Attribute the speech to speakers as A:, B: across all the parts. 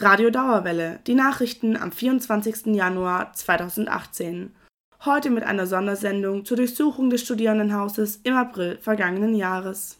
A: Radio Dauerwelle, die Nachrichten am 24. Januar 2018. Heute mit einer Sondersendung zur Durchsuchung des Studierendenhauses im April vergangenen Jahres.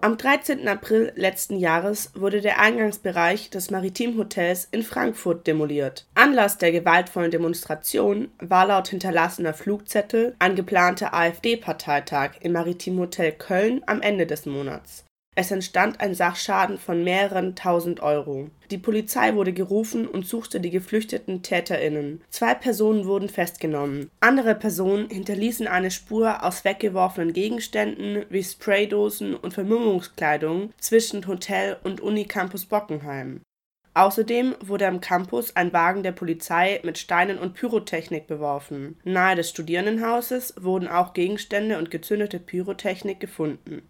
A: Am 13. April letzten Jahres wurde der Eingangsbereich des Maritimhotels in Frankfurt demoliert. Anlass der gewaltvollen Demonstration war laut hinterlassener Flugzettel ein geplanter AfD-Parteitag im Maritimhotel Köln am Ende des Monats. Es entstand ein Sachschaden von mehreren tausend Euro. Die Polizei wurde gerufen und suchte die geflüchteten TäterInnen. Zwei Personen wurden festgenommen. Andere Personen hinterließen eine Spur aus weggeworfenen Gegenständen wie Spraydosen und Vermummungskleidung zwischen Hotel und Unicampus Bockenheim. Außerdem wurde am Campus ein Wagen der Polizei mit Steinen und Pyrotechnik beworfen. Nahe des Studierendenhauses wurden auch Gegenstände und gezündete Pyrotechnik gefunden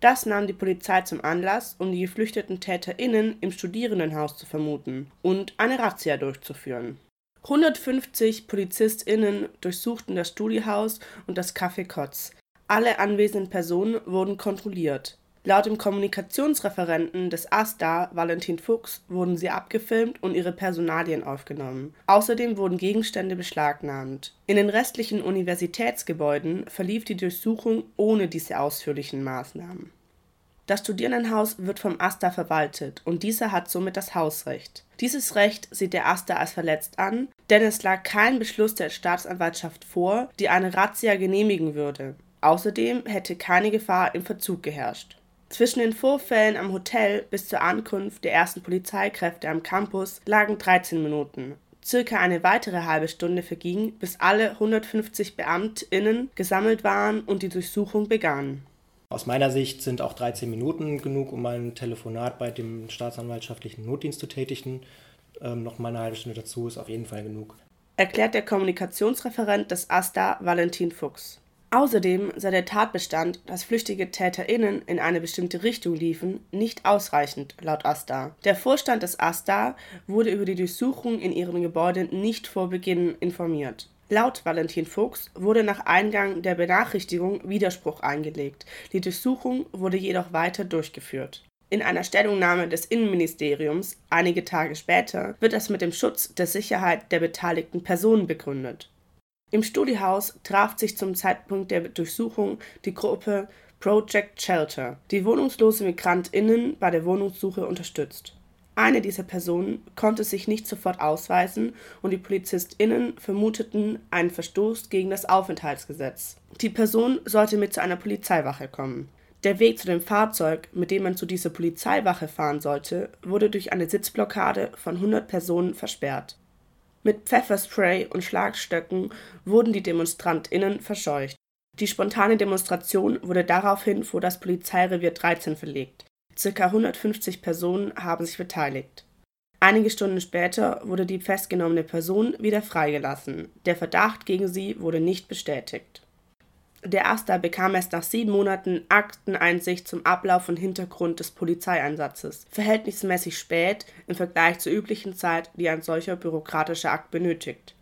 A: das nahm die Polizei zum Anlass, um die geflüchteten TäterInnen im Studierendenhaus zu vermuten und eine Razzia durchzuführen. 150 PolizistInnen durchsuchten das Studiehaus und das Café Kotz. Alle anwesenden Personen wurden kontrolliert. Laut dem Kommunikationsreferenten des AStA, Valentin Fuchs, wurden sie abgefilmt und ihre Personalien aufgenommen. Außerdem wurden Gegenstände beschlagnahmt. In den restlichen Universitätsgebäuden verlief die Durchsuchung ohne diese ausführlichen Maßnahmen. Das Studierendenhaus wird vom AStA verwaltet und dieser hat somit das Hausrecht. Dieses Recht sieht der AStA als verletzt an, denn es lag kein Beschluss der Staatsanwaltschaft vor, die eine Razzia genehmigen würde. Außerdem hätte keine Gefahr im Verzug geherrscht. Zwischen den Vorfällen am Hotel bis zur Ankunft der ersten Polizeikräfte am Campus lagen 13 Minuten. Circa eine weitere halbe Stunde verging, bis alle 150 BeamtInnen gesammelt waren und die Durchsuchung begann.
B: Aus meiner Sicht sind auch 13 Minuten genug, um ein Telefonat bei dem staatsanwaltschaftlichen Notdienst zu tätigen. Ähm, noch mal eine halbe Stunde dazu ist auf jeden Fall genug.
A: Erklärt der Kommunikationsreferent des AStA Valentin Fuchs. Außerdem sei der Tatbestand, dass flüchtige TäterInnen in eine bestimmte Richtung liefen, nicht ausreichend, laut AStA. Der Vorstand des AStA wurde über die Durchsuchung in ihrem Gebäude nicht vor Beginn informiert. Laut Valentin Fuchs wurde nach Eingang der Benachrichtigung Widerspruch eingelegt, die Durchsuchung wurde jedoch weiter durchgeführt. In einer Stellungnahme des Innenministeriums einige Tage später wird das mit dem Schutz der Sicherheit der beteiligten Personen begründet im Studiehaus traf sich zum Zeitpunkt der Durchsuchung die Gruppe Project Shelter, die wohnungslose MigrantInnen bei der Wohnungssuche unterstützt. Eine dieser Personen konnte sich nicht sofort ausweisen und die PolizistInnen vermuteten einen Verstoß gegen das Aufenthaltsgesetz. Die Person sollte mit zu einer Polizeiwache kommen. Der Weg zu dem Fahrzeug, mit dem man zu dieser Polizeiwache fahren sollte, wurde durch eine Sitzblockade von 100 Personen versperrt mit Pfefferspray und Schlagstöcken wurden die DemonstrantInnen verscheucht. Die spontane Demonstration wurde daraufhin vor das Polizeirevier 13 verlegt. Circa 150 Personen haben sich beteiligt. Einige Stunden später wurde die festgenommene Person wieder freigelassen. Der Verdacht gegen sie wurde nicht bestätigt der Asta bekam erst nach sieben Monaten Akteneinsicht zum Ablauf und Hintergrund des Polizeieinsatzes, verhältnismäßig spät im Vergleich zur üblichen Zeit, die ein solcher bürokratischer Akt benötigt.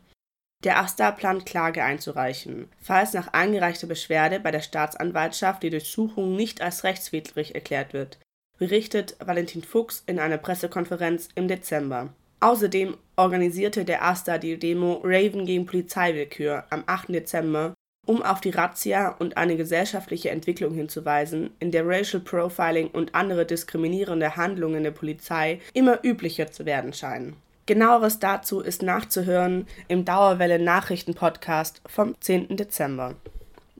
A: Der Asta plant Klage einzureichen, falls nach eingereichter Beschwerde bei der Staatsanwaltschaft die Durchsuchung nicht als rechtswidrig erklärt wird, berichtet Valentin Fuchs in einer Pressekonferenz im Dezember. Außerdem organisierte der Asta die Demo Raven gegen Polizeiwillkür am 8. Dezember um auf die Razzia und eine gesellschaftliche Entwicklung hinzuweisen, in der Racial Profiling und andere diskriminierende Handlungen der Polizei immer üblicher zu werden scheinen. Genaueres dazu ist nachzuhören im Dauerwelle Nachrichten Podcast vom 10. Dezember.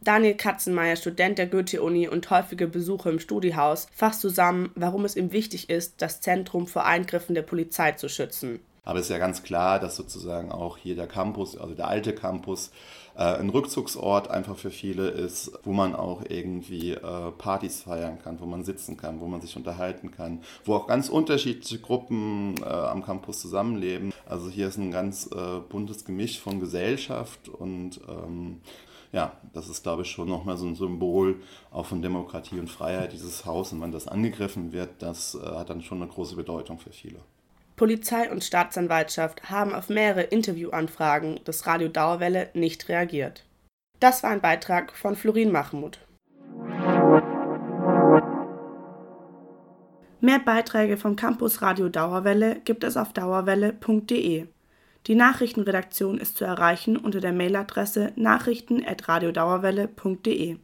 A: Daniel Katzenmeier, Student der Goethe-Uni und häufiger Besucher im Studiehaus, fasst zusammen, warum es ihm wichtig ist, das Zentrum vor Eingriffen der Polizei zu schützen.
C: Aber es ist ja ganz klar, dass sozusagen auch hier der Campus, also der alte Campus, äh, ein Rückzugsort einfach für viele ist, wo man auch irgendwie äh, Partys feiern kann, wo man sitzen kann, wo man sich unterhalten kann, wo auch ganz unterschiedliche Gruppen äh, am Campus zusammenleben. Also hier ist ein ganz buntes Gemisch von Gesellschaft und ähm, ja, das ist, glaube ich, schon nochmal so ein Symbol auch von Demokratie und Freiheit, dieses Haus. Und wenn das angegriffen wird, das äh, hat dann schon eine große Bedeutung für viele.
A: Polizei und Staatsanwaltschaft haben auf mehrere Interviewanfragen des Radio Dauerwelle nicht reagiert. Das war ein Beitrag von Florin Mahmoud. Mehr Beiträge vom Campus Radio Dauerwelle gibt es auf dauerwelle.de. Die Nachrichtenredaktion ist zu erreichen unter der Mailadresse nachrichten@radiodauerwelle.de